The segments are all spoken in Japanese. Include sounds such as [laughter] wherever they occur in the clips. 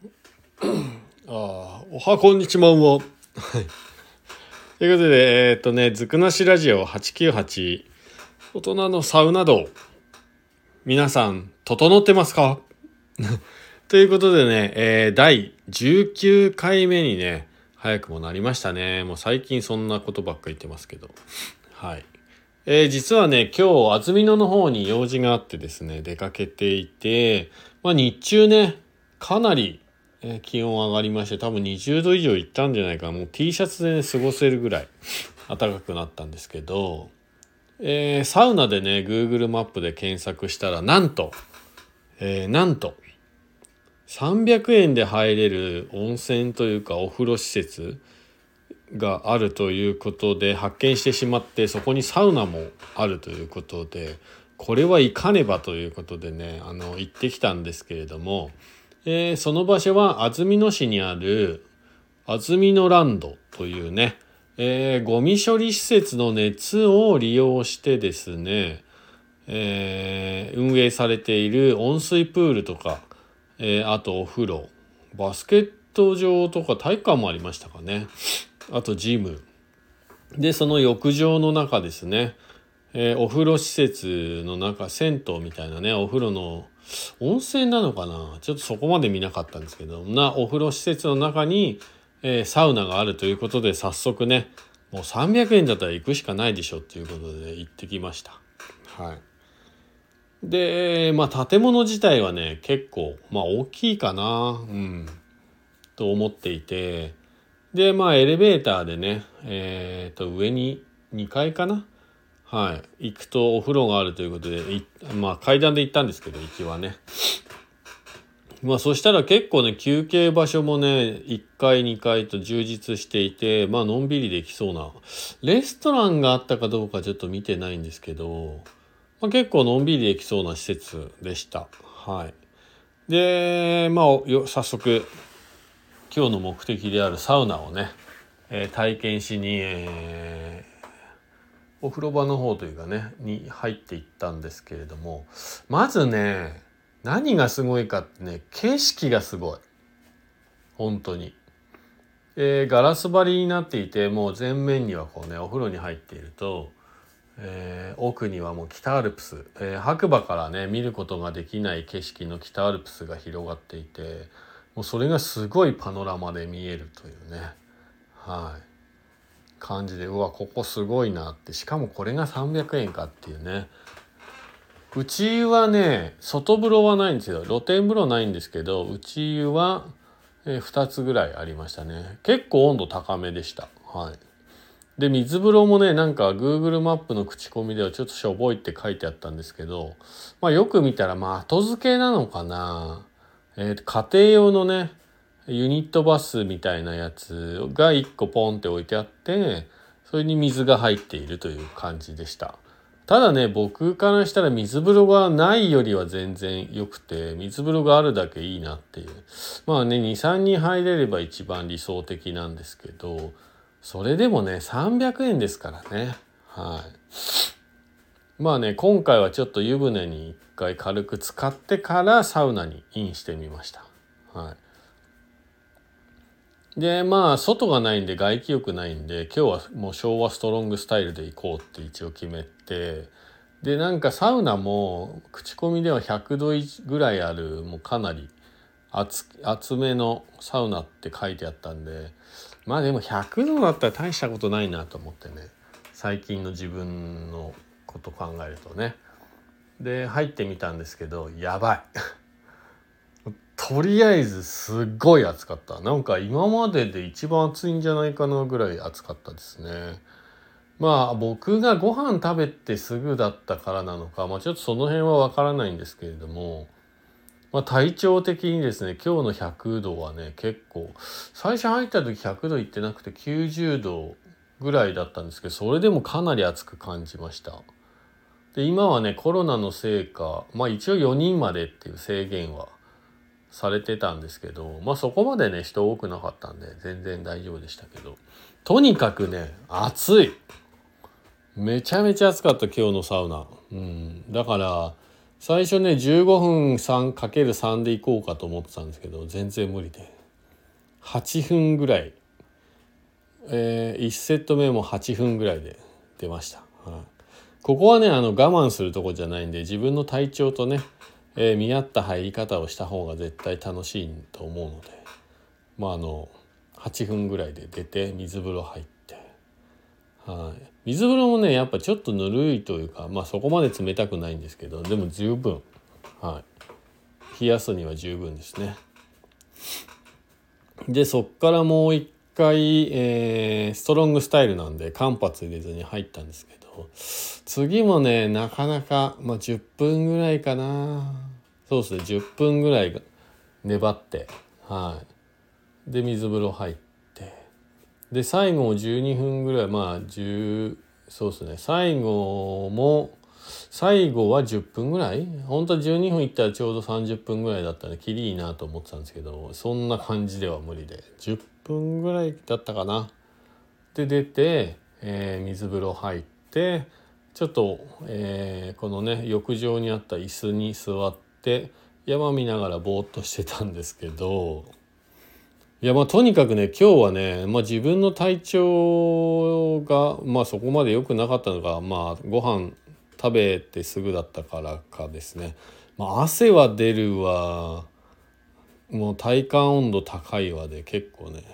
[coughs] ああ、おはこんにちまんは。ということで、えー、っとね、ずくなしラジオ898、大人のサウナ道。皆さん、整ってますか？[laughs] ということでね、えー、第19回目にね、早くもなりましたね。もう最近そんなことばっか言ってますけど。はい。えー、実はね、今日、安曇野の方に用事があってですね、出かけていて、まあ日中ね、かなりえ、気温上がりまして多分20度以上いったんじゃないかな。もう T シャツでね過ごせるぐらい暖かくなったんですけど、えー、サウナでね Google マップで検索したらなんと、えー、なんと300円で入れる温泉というかお風呂施設があるということで発見してしまってそこにサウナもあるということでこれは行かねばということでねあの行ってきたんですけれどもえー、その場所は安曇野市にある安曇野ランドというね、えー、ゴミ処理施設の熱を利用してですね、えー、運営されている温水プールとか、えー、あとお風呂バスケット場とか体育館もありましたかね。あとジム。でその浴場の中ですね、えー、お風呂施設の中銭湯みたいなねお風呂の温泉なのかな？ちょっとそこまで見なかったんですけど。なお風呂施設の中に、えー、サウナがあるということで早速ねもう300円だったら行くしかないでしょっていうことで行ってきました。はい。で、まあ建物自体はね結構まあ大きいかな。うん。と思っていて。でまあエレベーターでねえっ、ー、と上に2階かな？はい、行くとお風呂があるということでまあ階段で行ったんですけど行きはね。[laughs] まあそしたら結構ね休憩場所もね1階2階と充実していてまあのんびりできそうな。レストランがあったかどうかちょっと見てないんですけど、まあ、結構のんびりできそうな施設でした。はい。でまあ早速今日の目的であるサウナをね、えー、体験しに、えーお風呂場の方というかねに入っていったんですけれどもまずね何がすごいかってね景色がすごい本当に。えー、ガラス張りになっていてもう前面にはこうねお風呂に入っていると、えー、奥にはもう北アルプス、えー、白馬からね見ることができない景色の北アルプスが広がっていてもうそれがすごいパノラマで見えるというねはい。感じでうわここすごいなって。しかもこれが300円かっていうね。うち湯はね外風呂はないんですよ。露天風呂ないんですけど内湯は2つぐらいありましたね。結構温度高めでした。はい。で水風呂もねなんか Google マップの口コミではちょっとしょぼいって書いてあったんですけどまあよく見たらまあ後付けなのかな。えー、家庭用のねユニットバスみたいなやつが1個ポンって置いてあってそれに水が入っているという感じでした。ただね僕からしたら水風呂がないよりは全然良くて水風呂があるだけいいなっていう。まあね23人入れれば一番理想的なんですけどそれでもね300円ですからね。はい。まあね今回はちょっと湯船に一回軽く使ってからサウナにインしてみました。はい。でまあ外がないんで外気浴ないんで今日はもう昭和ストロングスタイルで行こうって一応決めてでなんかサウナも口コミでは100度ぐらいあるもうかなり厚厚めのサウナって書いてあったんでまあでも100度だったら大したことないなと思ってね最近の自分のこと考えるとね。で入ってみたんですけどやばい。とりあえずすっごい暑かった。なんか今までで一番暑いんじゃないかなぐらい暑かったですね。まあ僕がご飯食べてすぐだったからなのか、まあ、ちょっとその辺はわからないんですけれども、まあ、体調的にですね今日の100度はね結構最初入った時100度いってなくて90度ぐらいだったんですけどそれでもかなり暑く感じました。で今はねコロナのせいかまあ一応4人までっていう制限はされてたんですけどまあそこまでね人多くなかったんで全然大丈夫でしたけどとにかくね暑い。めちゃめちゃ暑かった今日のサウナ、うん、だから最初ね15分 3×3 でいこうかと思ってたんですけど全然無理で。8分ぐらい、えー、1セット目も8分ぐらいで出ました、はい、ここはねあの我慢するとこじゃないんで自分の体調とね、えー、見合った入り方をした方が絶対楽しいと思うのでまああの8分ぐらいで出て水風呂入って、はい、水風呂もねやっぱちょっとぬるいというかまあそこまで冷たくないんですけどでも十分、はい、冷やすには十分ですね。でそっからもう一回、えー、ストロングスタイルなんで間髪入れずに入ったんですけど次もねなかなか、まあ、10分ぐらいかな。そうですね10分ぐらい粘ってはい。で水風呂入って。で最後も12分ぐらいまあ10そうですね最後も最後は10分ぐらい？本当は12分いったらちょうど30分ぐらいだったんできりいいなと思ってたんですけどそんな感じでは無理で10分ぐらいだったかな。で出て、えー、水風呂入っててちょっと、えー、このね浴場にあった椅子に座って山見ながらぼーっとしてたんですけどいやまあとにかくね今日はね、まあ、自分の体調が、まあ、そこまで良くなかったのがまあご飯食べてすぐだったからかですね、まあ、汗は出るわ。もう体感温度高いわで結構ね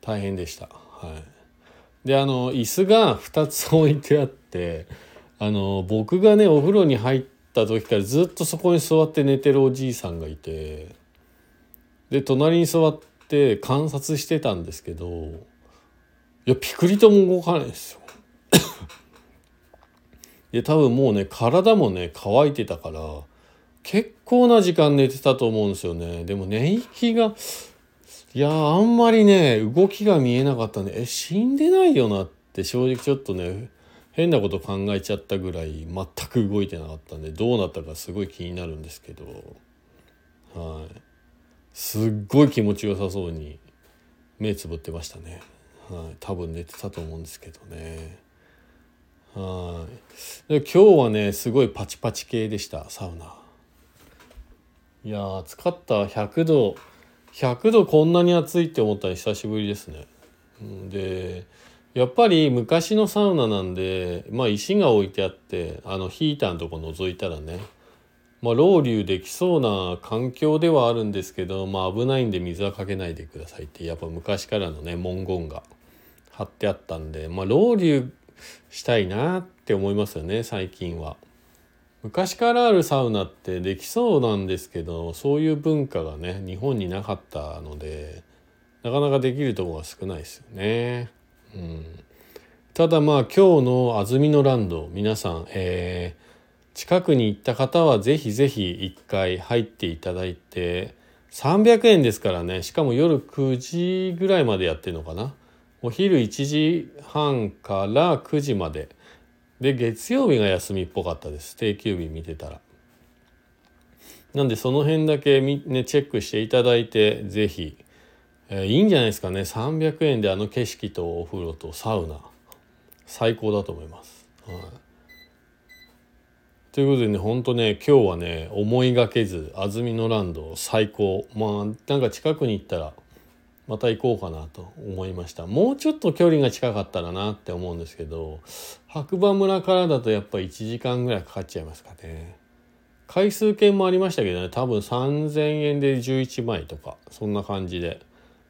大変でした。はい、であの椅子が2つ置いてあってあの僕がねお風呂に入った時からずっとそこに座って寝てるおじいさんがいてで隣に座って観察してたんですけどいやピクリとも動かないですよ。で多分もうね体もね乾いてたから結構な時間寝てたと思うんですよねでも寝息がいやあんまりね動きが見えなかったんでえ死んでないよなって正直ちょっとね変なこと考えちゃったぐらい全く動いてなかったんでどうなったかすごい気になるんですけど。はい。すっごい気持ちよさそうに目つぶってましたね。はい。多分寝てたと思うんですけどね。はい。で今日はねすごいパチパチ系でしたサウナ。いや暑かった。100度100度こんなに暑いって思ったら久しぶりですねでやっぱり昔のサウナなんでまあ石が置いてあってあのヒーターのとこ覗いたらねまあ、ロウリュできそうな環境ではあるんですけど、まあ、危ないんで水はかけないでくださいってやっぱ昔からのね文言が貼ってあったんで、まあ、ロウリュしたいなって思いますよね最近は。昔からあるサウナってできそうなんですけどそういう文化がね日本になかったのでなかなかできるとこが少ないですよね。うん、ただまあ今日の安曇野ランド皆さん、えー、近くに行った方はぜひぜひ一回入っていただいて300円ですからねしかも夜9時ぐらいまでやってるのかなお昼1時半から9時までで月曜日が休みっぽかったです。定休日見てたら。なんでその辺だけねチェックしていただいて是非、えー、いいんじゃないですかね。300円であの景色とお風呂とサウナ。最高だと思います。はい。ということでねほんとね今日はね思いがけず安曇野ランド最高。まあなんか近くに行ったらまた行こうかなと思いました。もうちょっと距離が近かったらなって思うんですけど白馬村からだとやっぱ1時間ぐらいかかっちゃいますかね。回数券もありましたけどね多分3000円で11枚とかそんな感じで。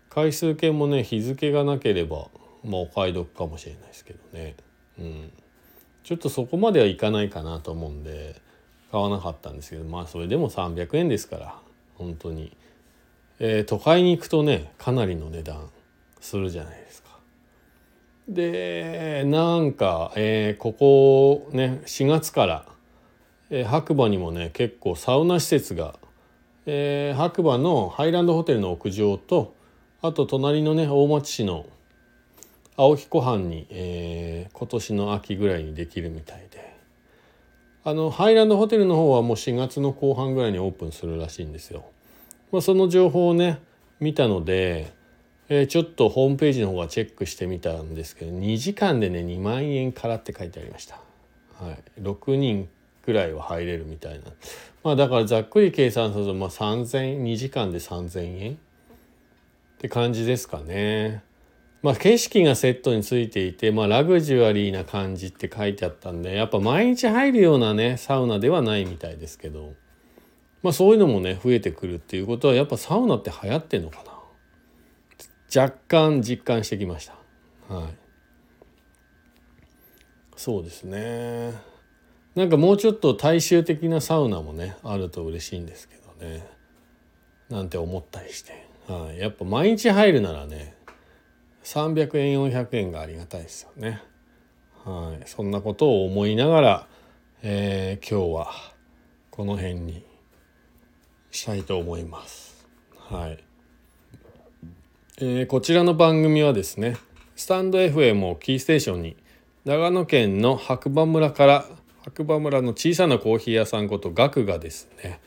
回数券もね日付がなければまあお買い得かもしれないですけどね。うん。ちょっとそこまではいかないかなと思うんで買わなかったんですけどまあそれでも300円ですから本当に。えー、都会に行くとねかなりの値段するじゃないですか。でなんか、えー、ここね4月から、えー、白馬にもね結構サウナ施設が、えー、白馬のハイランドホテルの屋上とあと隣のね大町市の青木湖畔に、えー、今年の秋ぐらいにできるみたいであのハイランドホテルの方はもう4月の後半ぐらいにオープンするらしいんですよ。まあ、その情報をね見たので、えー、ちょっとホームページの方はチェックしてみたんですけど2時間でね2万円からって書いてありました。はい、6人ぐらいは入れるみたいなまあだからざっくり計算するとまあ3000 2時間で3,000円って感じですかね。まあ景色がセットについていて、まあラグジュアリーな感じって書いてあったんで、やっぱ毎日入るようなね、サウナではないみたいですけど、まあそういうのもね、増えてくるっていうことは、やっぱサウナって流行ってんのかな若干実感してきました。はい。そうですね。なんかもうちょっと大衆的なサウナもね、あると嬉しいんですけどね。なんて思ったりして。はい、やっぱ毎日入るならね300円400円がありがたいですよね。はい、そんなことを思いながら、えー、今日はこの辺にしたいと思います。はい。えー、こちらの番組はですね、スタンド FM をキーステーションに長野県の白馬村から白馬村の小さなコーヒー屋さんことガクがですね、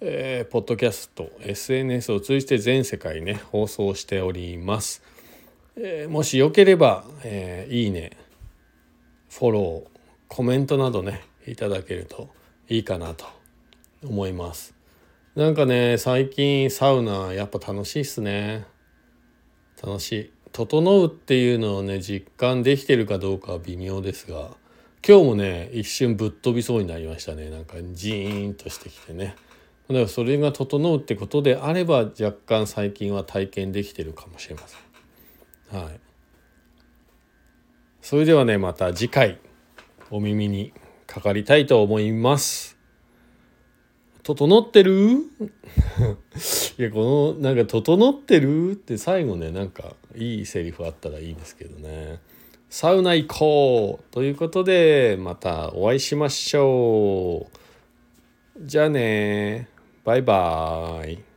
えー、ポッドキャスト SNS を通じて全世界ね放送しております。えー、もしよければ、えー、いいねフォローコメントなどねいただけるといいかなと思いますなんかね最近サウナやっぱ楽しいっすね。楽しい。整うっていうのをね実感できてるかどうかは微妙ですが今日もね一瞬ぶっ飛びそうになりましたね。なんかジーンとしてきてね。だからそれが整うってことであれば若干最近は体験できてるかもしれません。はい。それではね、また次回お耳にかかりたいと思います。整ってる？[laughs] いや、この、なんか、整ってる？って最後ね、なんか、いいセリフあったらいいんですけどね。サウナ行こうということで、またお会いしましょう。じゃあねバイバーイ。